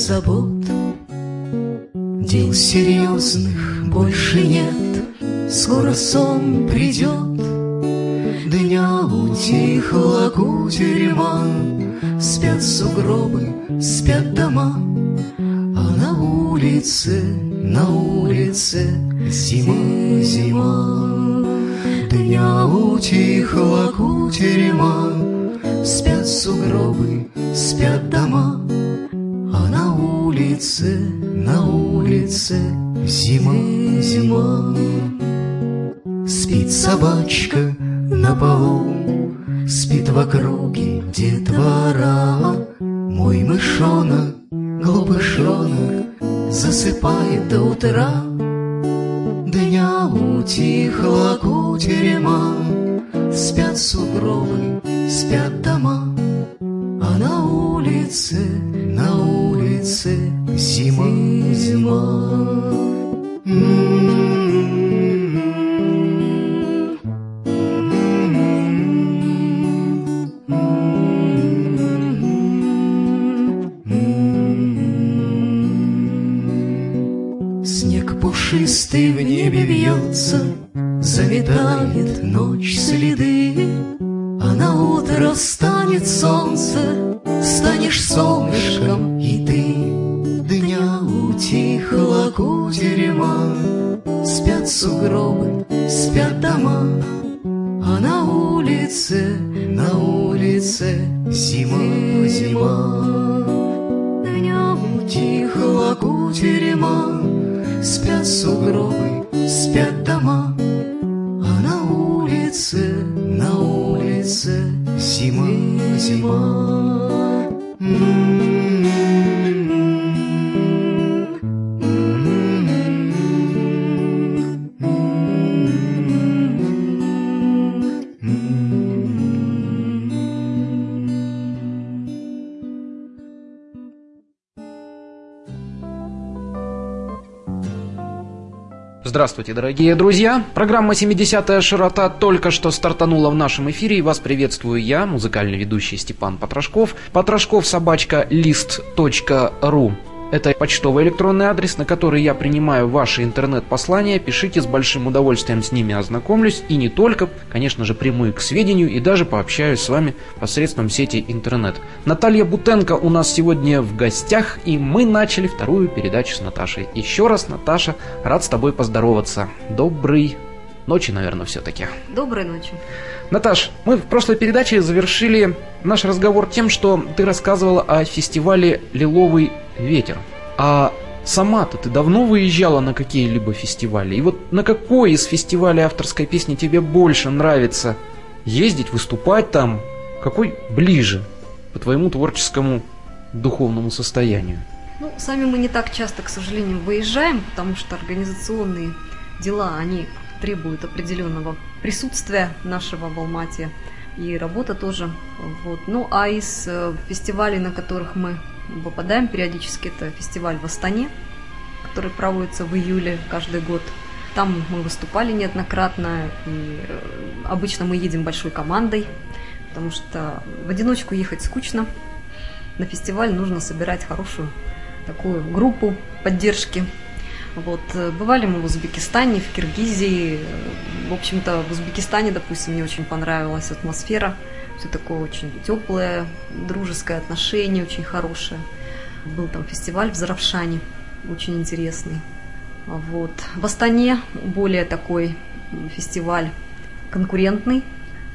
забот. Дел серьезных больше нет, Скоро сон придет. Дня утихла кутерьма, Спят сугробы, спят дома, А на улице, на улице Зима, зима. Дня утихла кутерьма, Спят сугробы, спят дома, А на улице, на улице Зима, зима. Спит собачка на полу, Спит в округе детвора. Мой мышонок, глупышонок, Засыпает до утра. Дня утихла кутерема, Спят сугробы, спят дома, на улице, на улице Зима, зима. Снег пушистый в небе вьется, Заметает ночь следы, А на утро встанет солнце, Станешь солнышком и ты. Дня утихла кутерьма, Спят сугробы, спят дома, А на улице, на улице Зима, зима. Дня утихла кутерьма, Спят сугробы, спят дома, А на улице, на улице Зима, зима. Mm-hmm. Здравствуйте, дорогие друзья! Программа «70-я широта» только что стартанула в нашем эфире, и вас приветствую я, музыкальный ведущий Степан Потрошков. Потрошков собачка лист.ру это почтовый электронный адрес, на который я принимаю ваши интернет-послания. Пишите, с большим удовольствием с ними ознакомлюсь. И не только, конечно же, приму к сведению и даже пообщаюсь с вами посредством сети интернет. Наталья Бутенко у нас сегодня в гостях, и мы начали вторую передачу с Наташей. Еще раз, Наташа, рад с тобой поздороваться. Добрый ночи, наверное, все-таки. Доброй ночи. Наташ, мы в прошлой передаче завершили наш разговор тем, что ты рассказывала о фестивале «Лиловый ветер». А сама-то ты давно выезжала на какие-либо фестивали? И вот на какой из фестивалей авторской песни тебе больше нравится ездить, выступать там? Какой ближе по твоему творческому духовному состоянию? Ну, сами мы не так часто, к сожалению, выезжаем, потому что организационные дела, они требуют определенного присутствия нашего в Алмате и работа тоже. Вот. Ну а из э, фестивалей, на которых мы попадаем периодически, это фестиваль в Астане, который проводится в июле каждый год. Там мы выступали неоднократно, и э, обычно мы едем большой командой, потому что в одиночку ехать скучно. На фестиваль нужно собирать хорошую такую группу поддержки вот. Э, бывали мы в Узбекистане, в Киргизии. В общем-то, в Узбекистане, допустим, мне очень понравилась атмосфера. Все такое очень теплое, дружеское отношение, очень хорошее. Был там фестиваль в Заравшане, очень интересный. Вот. В Астане более такой фестиваль конкурентный,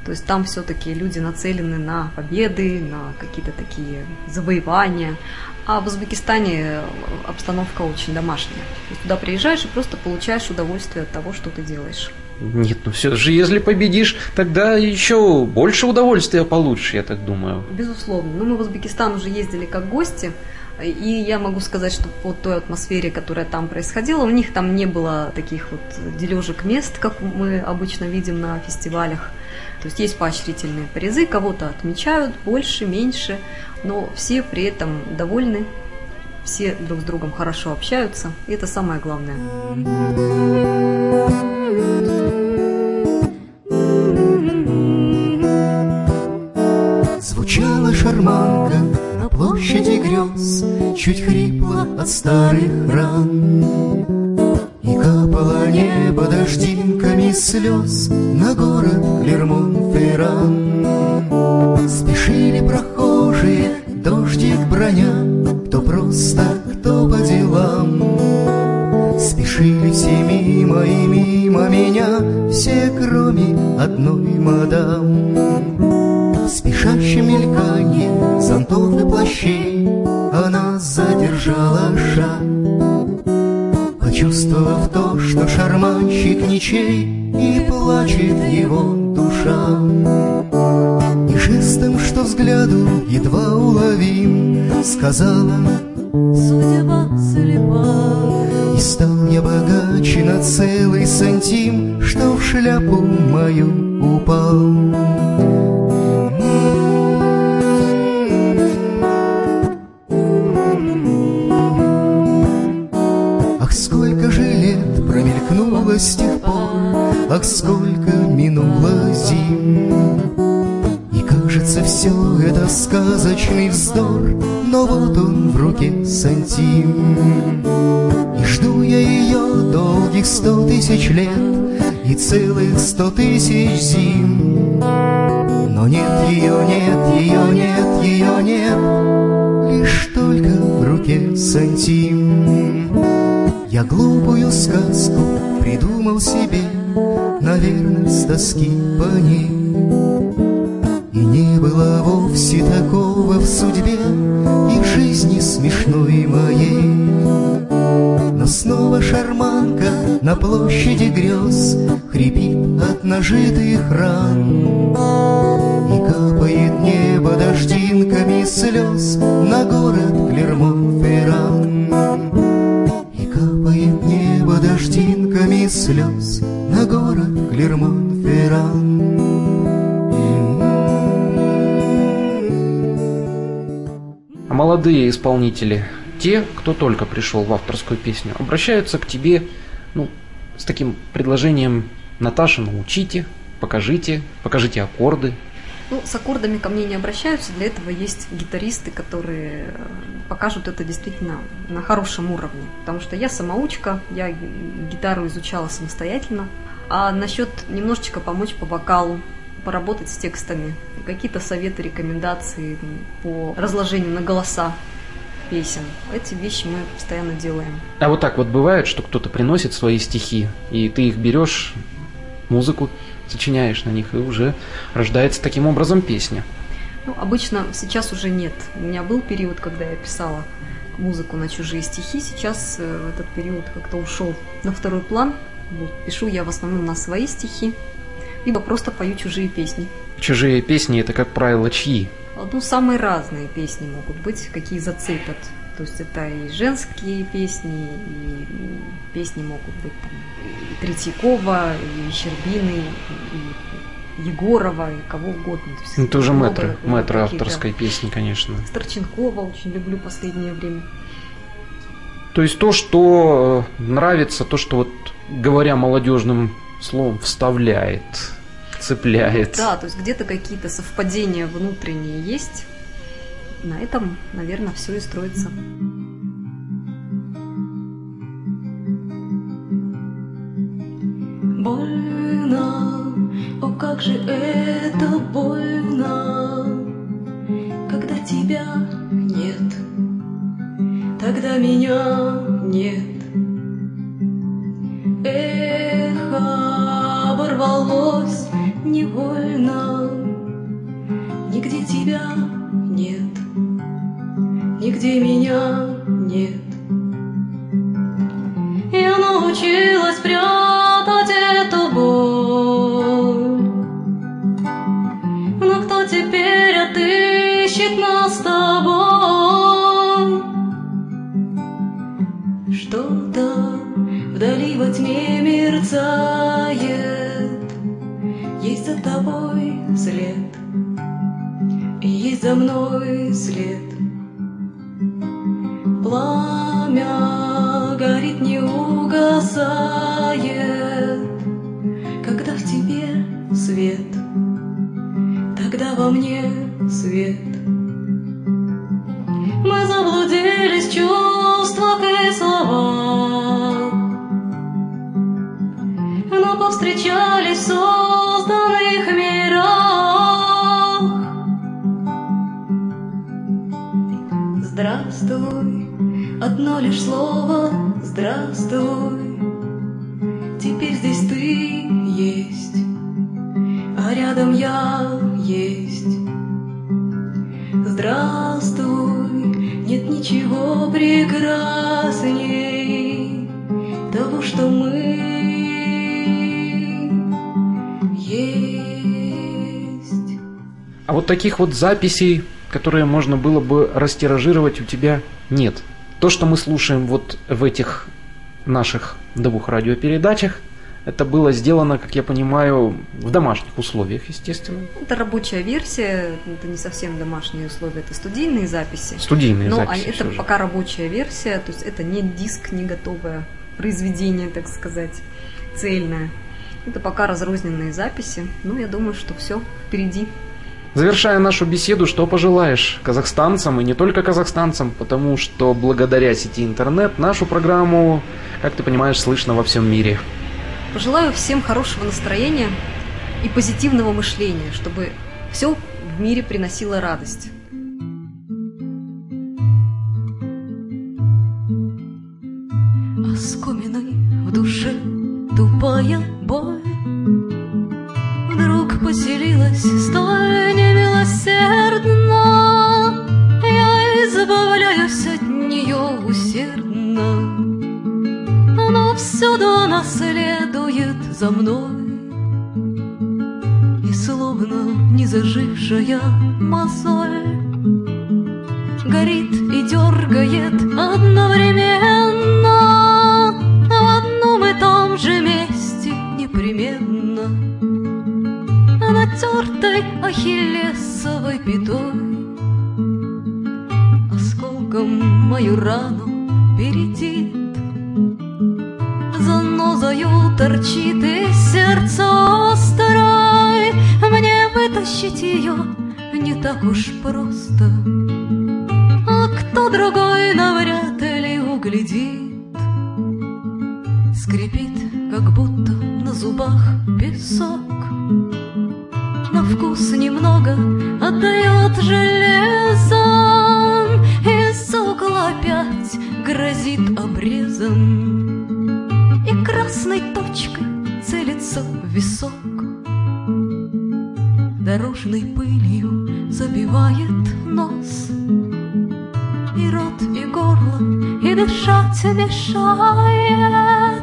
то есть там все-таки люди нацелены на победы, на какие-то такие завоевания. А в Узбекистане обстановка очень домашняя. То есть туда приезжаешь и просто получаешь удовольствие от того, что ты делаешь. Нет, ну все же, если победишь, тогда еще больше удовольствия получишь, я так думаю. Безусловно. Ну, мы в Узбекистан уже ездили как гости, и я могу сказать, что по той атмосфере, которая там происходила, у них там не было таких вот дележек мест, как мы обычно видим на фестивалях. То есть есть поощрительные призы, кого-то отмечают больше, меньше, но все при этом довольны, все друг с другом хорошо общаются, и это самое главное. Шарманка на площади грез Чуть хрипла от старых ран. И капало небо дождинками слез На город Клермон-Ферран Спешили прохожие, дождик броня Кто просто, кто по делам. Спешили все мимо и мимо меня Все, кроме одной мадам В спешащем мельканье зонтов и плащей Она задержала шаг Почувствовав то, что шарманщик ничей И плачет его душа И жестом, что взгляду едва уловим Сказала Судьба слепа. И стал я богаче на целый сантим, Что в шляпу мою упал. Сказочный вздор, Но вот он в руке сантим. И жду я ее долгих сто тысяч лет И целых сто тысяч зим. Но нет ее, нет ее, нет ее, нет, Лишь только в руке сантим. Я глупую сказку придумал себе, Наверное, с тоски по ней. И не было вовсе такого в судьбе И в жизни смешной моей. Но снова шарманка на площади грез Хрипит от нажитых ран. И капает небо дождинками слез На город Клермон-Ферран. И капает небо дождинками слез На город Клермон-Ферран. Молодые исполнители, те, кто только пришел в авторскую песню, обращаются к тебе ну, с таким предложением «Наташа, научите, покажите, покажите аккорды». Ну, с аккордами ко мне не обращаются, для этого есть гитаристы, которые э, покажут это действительно на хорошем уровне. Потому что я самоучка, я гитару изучала самостоятельно. А насчет немножечко помочь по вокалу, поработать с текстами, какие-то советы, рекомендации по разложению на голоса песен. Эти вещи мы постоянно делаем. А вот так вот бывает, что кто-то приносит свои стихи, и ты их берешь, музыку сочиняешь на них, и уже рождается таким образом песня. Ну, обычно сейчас уже нет. У меня был период, когда я писала музыку на чужие стихи. Сейчас э, этот период как-то ушел на второй план. Вот, пишу я в основном на свои стихи, либо просто пою чужие песни. Чужие песни это, как правило, чьи? Ну, самые разные песни могут быть, какие зацепят. То есть это и женские песни, и песни могут быть там, и Третьякова, и Щербины, и Егорова, и кого угодно. То есть Ну, это уже много мэтр, много мэтр таких, авторской песни, конечно. Старченкова очень люблю последнее время. То есть то, что э, нравится, то, что вот, говоря молодежным словом, вставляет, цепляет. Да, то есть где-то какие-то совпадения внутренние есть. На этом, наверное, все и строится. Больно, о как же это больно, когда тебя нет, тогда меня нет. Невольно, нигде тебя нет, нигде меня нет. Есть А вот таких вот записей, которые можно было бы растиражировать, у тебя нет. То, что мы слушаем вот в этих наших двух радиопередачах, это было сделано, как я понимаю, в домашних условиях, естественно. Это рабочая версия, это не совсем домашние условия, это студийные записи. Студийные Но записи. они- это же. пока рабочая версия, то есть это не диск, не готовое произведение, так сказать, цельное. Это пока разрозненные записи. Ну, я думаю, что все впереди. Завершая нашу беседу, что пожелаешь казахстанцам и не только казахстанцам, потому что благодаря сети интернет нашу программу, как ты понимаешь, слышно во всем мире. Пожелаю всем хорошего настроения и позитивного мышления, чтобы все в мире приносило радость. Оскоменной в душе тупая боль Вдруг поселилась столь за мной. И словно не зажившая мозоль горит и дергает одновременно. В одном и том же месте непременно. Натертой ахиллесовой пятой осколком мою рану перейдет занозою торчит из сердца острой мне вытащить ее не так уж просто. А кто другой навряд ли углядит. Скрипит, как будто на зубах песок. На вкус немного отдает железом Из угла опять грозит обрезом целится в висок. Дорожной пылью забивает нос. И рот, и горло, и дышать мешает,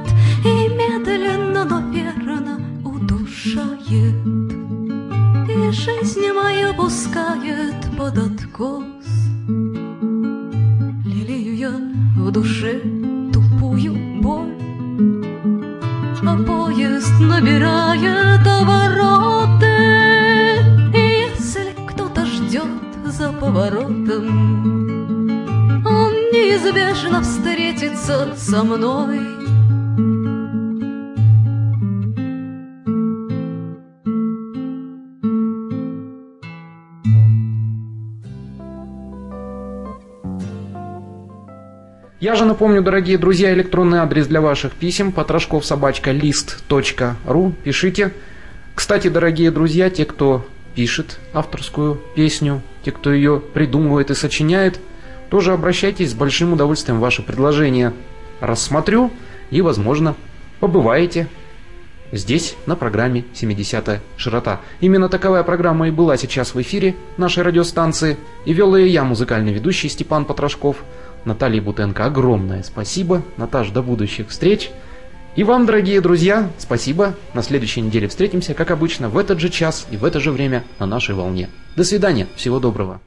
поворотом, он неизбежно встретится со мной. Я же напомню, дорогие друзья, электронный адрес для ваших писем потрошков собачка лист.ру. Пишите. Кстати, дорогие друзья, те, кто пишет авторскую песню, те, кто ее придумывает и сочиняет, тоже обращайтесь с большим удовольствием. Ваши предложения рассмотрю и, возможно, побываете здесь, на программе «70-я широта». Именно таковая программа и была сейчас в эфире нашей радиостанции. И вел ее я, музыкальный ведущий Степан Потрошков. Наталье Бутенко огромное спасибо. Наташ, до будущих встреч. И вам, дорогие друзья, спасибо. На следующей неделе встретимся, как обычно, в этот же час и в это же время на нашей волне. До свидания. Всего доброго.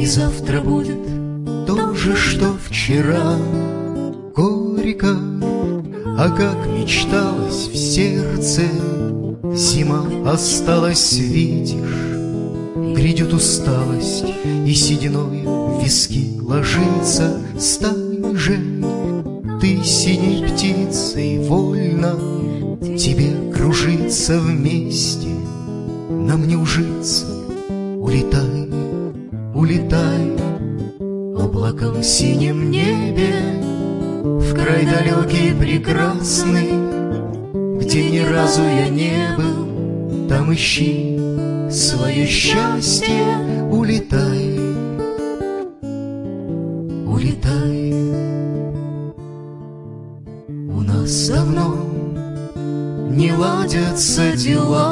И завтра будет то же, что вчера. Горько А как мечталось в сердце, Зима осталась, видишь, Грядет усталость, и сединой в виски ложится сталь же. Ты синей птицей вольно, тебе кружиться вместе, Нам не ужиться, улетай, улетай Облаком в синем небе, в край далекий прекрасный, Где ни разу я не был, там ищи свое счастье, улетай, улетай. У нас давно не ладятся дела,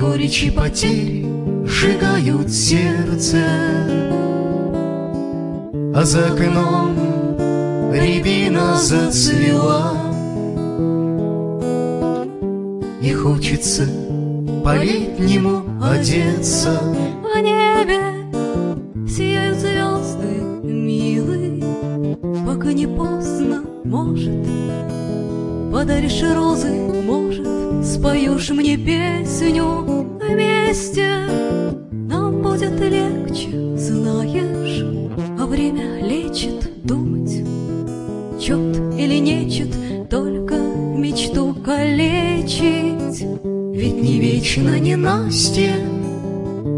горечи потерь сжигают сердце, А за окном рябина зацвела, И хочется по-летнему одеться. В небе сияют звезды, милый, Пока не поздно, может, Подаришь розы, может, Споешь мне песню вместе. Нам будет легче, знаешь, А время лечит думать, Чет или нечет, только мечту калечить. Ведь не вечно не Настя,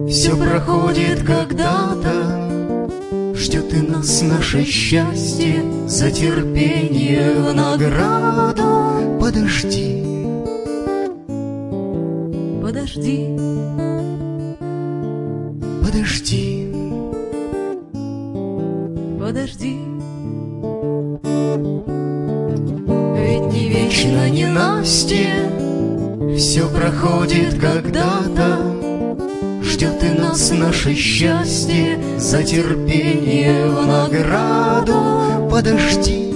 Все проходит когда-то, Ждет и нас наше счастье За терпение в награду. Подожди, Подожди, подожди, подожди. Ведь не вечно не Настя, Все проходит когда-то, Ждет и нас наше счастье За терпение в награду. Подожди,